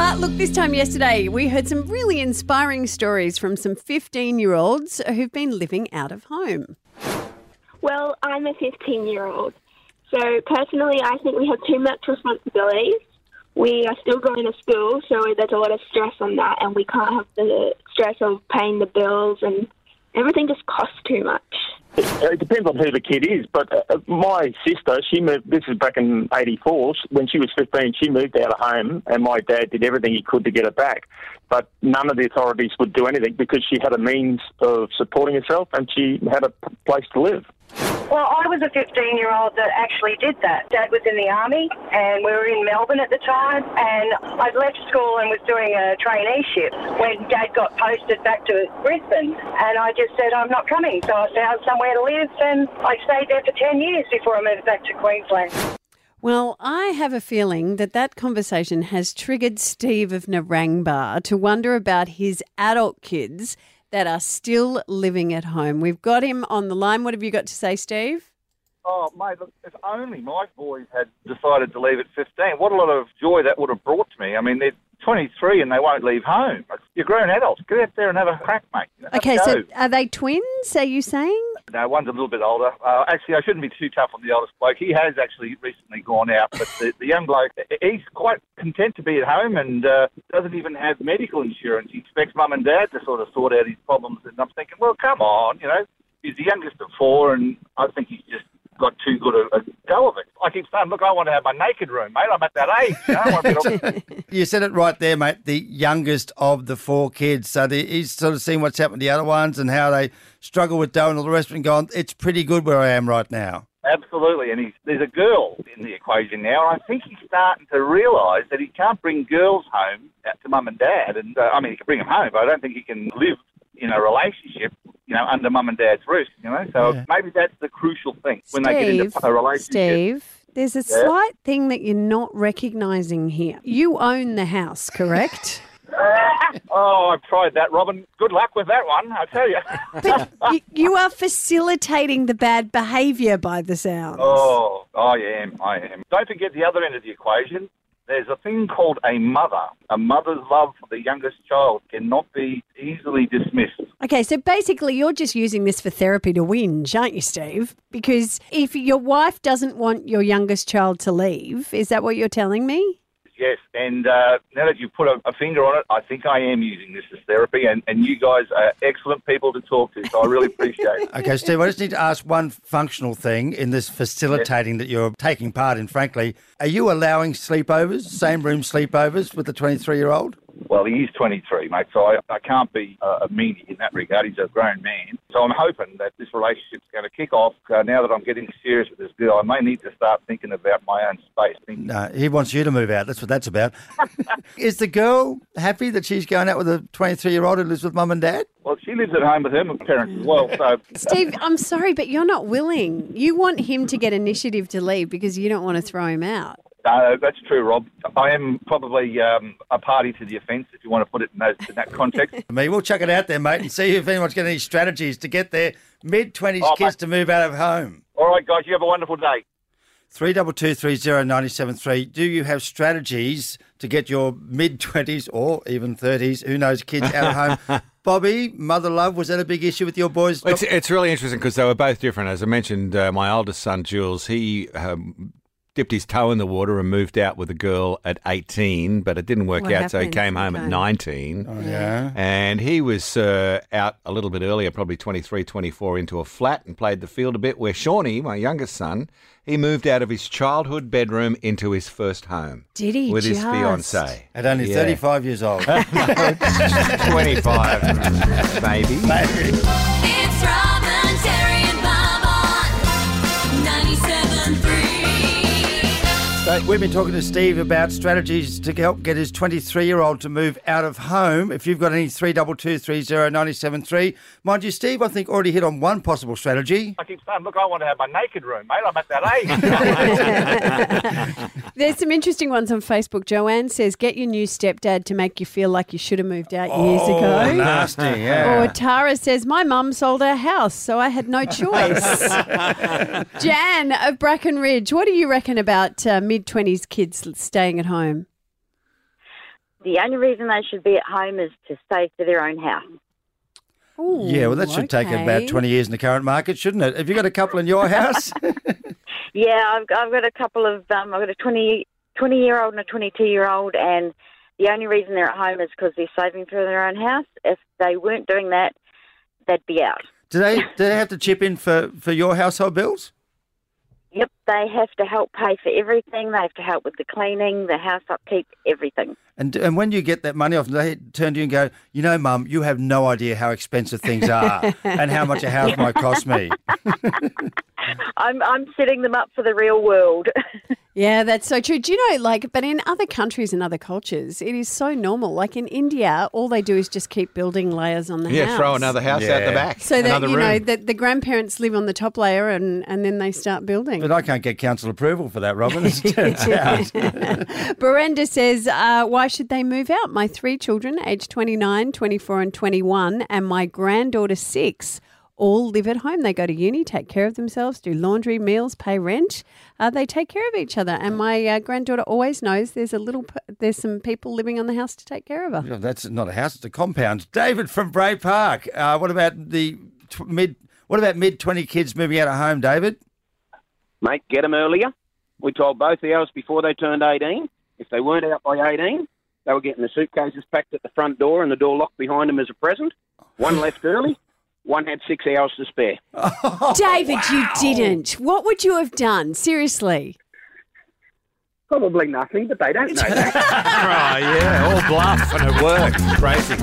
Uh, look, this time yesterday, we heard some really inspiring stories from some 15 year olds who've been living out of home. Well, I'm a 15 year old. So, personally, I think we have too much responsibilities. We are still going to school, so there's a lot of stress on that, and we can't have the stress of paying the bills, and everything just costs too much. It depends on who the kid is, but uh, my sister, she moved, this is back in 84, when she was 15, she moved out of home, and my dad did everything he could to get her back. But none of the authorities would do anything because she had a means of supporting herself and she had a place to live. Well, I was a 15 year old that actually did that. Dad was in the army, and we were in Melbourne at the time. And I'd left school and was doing a traineeship when Dad got posted back to Brisbane. And I just said, I'm not coming. So I found somewhere to live, and I stayed there for 10 years before I moved back to Queensland. Well, I have a feeling that that conversation has triggered Steve of Narangba to wonder about his adult kids that are still living at home. We've got him on the line. What have you got to say, Steve? Oh, mate, look, if only my boys had decided to leave at 15, what a lot of joy that would have brought to me. I mean, they're 23 and they won't leave home. You're grown adults. Get out there and have a crack, mate. You know, have Okay, so are they twins, are you saying? No, one's a little bit older. Uh, actually, I shouldn't be too tough on the oldest bloke. He has actually recently gone out, but the, the young bloke, he's quite content to be at home and uh, doesn't even have medical insurance. He expects mum and dad to sort of sort out his problems. And I'm thinking, well, come on, you know, he's the youngest of four, and I think he's just got too good a, a go of it. I keep saying, look, I want to have my naked room, mate. I'm at that age. You know? I want to be able- You said it right there, mate. The youngest of the four kids. So the, he's sort of seen what's happened to the other ones and how they struggle with dough and all the rest of it and gone, it's pretty good where I am right now. Absolutely, and he's, there's a girl in the equation now, and I think he's starting to realise that he can't bring girls home to mum and dad. And uh, I mean, he can bring them home, but I don't think he can live in a relationship, you know, under mum and dad's roof. You know, so Yeah. maybe that's the crucial thing when they get into Steve, a relationship. Steve, there's a slight thing that you're not recognising here. You own the house, correct? Oh, I've tried that, Robin. Good luck with that one, I tell you. you, you are facilitating the bad behaviour by the sounds. Oh, I am. I am. Don't forget the other end of the equation. There's a thing called a mother. A mother's love for the youngest child cannot be easily dismissed. Okay, so basically, you're just using this for therapy to whinge, aren't you, Steve? Because if your wife doesn't want your youngest child to leave, is that what you're telling me? Yes, and uh, now that you've put a, a finger on it, I think I am using this as therapy, and, and you guys are excellent people to talk to, so I really appreciate it. Okay, Steve, I just need to ask one functional thing in this facilitating that you're taking part in, frankly. Are you allowing sleepovers, same room sleepovers with the 23 year old? Well, he is 23, mate, so I, I can't be uh, a meanie in that regard. He's a grown man. So I'm hoping that this relationship's going to kick off. Uh, now that I'm getting serious with this girl, I may need to start thinking about my own space. Thinking, No, he wants you to move out. That's what that's about. Is the girl happy that she's going out with a 23 year old who lives with mum and dad? Well, she lives at home with her parents as well, so Steve, I'm sorry, but you're not willing. You want him to get initiative to leave because you don't want to throw him out. No, that's true, Rob. I am probably um, a party to the offence, if you want to put it in, those, in that context. Me, we'll chuck it out there, mate, and see if anyone's got any strategies to get their mid 20s Oh, kids mate. to move out of home. All right, guys, you have a wonderful day. Three double two three zero ninety seven three. Do you have strategies to get your mid twenties or even thirties, who knows, kids out of home? Bobby, mother love, was that a big issue with your boys? It's, it's really interesting because they were both different. As I mentioned, uh, my oldest son, Jules, he um, dipped his toe in the water and moved out with a girl at 18, but it didn't work What out, so he came home at 19. Oh, yeah. And he was uh, out a little bit earlier, probably 23, 24, into a flat and played the field a bit. Where Shawnee, my youngest son, he moved out of his childhood bedroom into his first home. Did he With his just? fiancee. At only Yeah. 35 years old. 25, maybe. It's Terry, and Bob on 97.3. So Uh, we've been talking to Steve about strategies to help get his 23 year old to move out of home. If you've got any 32230973, mind you, Steve, I think already hit on one possible strategy. I keep saying, look, I want to have my naked room, mate. I'm at that age. There's some interesting ones on Facebook. Joanne says, "Get your new stepdad to make you feel like you should have moved out years Oh, ago." nasty, yeah. Or Tara says, "My mum sold her house, so I had no choice." Jan of Bracken Ridge, what do you reckon about uh, mid twenties kids staying at home? The only reason they should be at home is to save for their own house. Ooh, yeah, well, that should take about 20 years in the current market, shouldn't it? Have you got a couple in your house? Yeah, I've, I've got a couple of, um, I've got a 20, 20 year old and a 22 year old, and the only reason they're at home is because they're saving for their own house. If they weren't doing that, they'd be out. do, they, do they have to chip in for, for your household bills? Yep, they have to help pay for everything. They have to help with the cleaning, the house upkeep, everything. And and when you get that money off, they turn to you and go, you know, Mum, you have no idea how expensive things are and how much a house might cost me. I'm I'm setting them up for the real world. Yeah, that's so true. Do you know, like, but in other countries and other cultures, it is so normal. Like in India, all they do is just keep building layers on the house. Yeah, house. throw another house out the back. So that you room. know that the grandparents live on the top layer and, and then they start building. But I can't get council approval for that, Robin. As it turns out. Brenda says, uh, why should they move out? My three children, aged 29, 24, and 21, and my granddaughter, six, all live at home. They go to uni, take care of themselves, do laundry, meals, pay rent. Uh, they take care of each other. And my uh, granddaughter always knows there's a little, there's some people living on the house to take care of her. Yeah, That's not a house; it's a compound. David from Bray Park. Uh, what about the tw- mid? What about mid twenty kids moving out of home, David? Mate, get them earlier. We told both of ours before they turned 18. If they weren't out by 18, they were getting the suitcases packed at the front door and the door locked behind them as a present. One left early. One had six hours to spare. David, you didn't. What would you have done? Seriously. Probably nothing, but they don't know that. oh, yeah, all bluff and it worked. Crazy.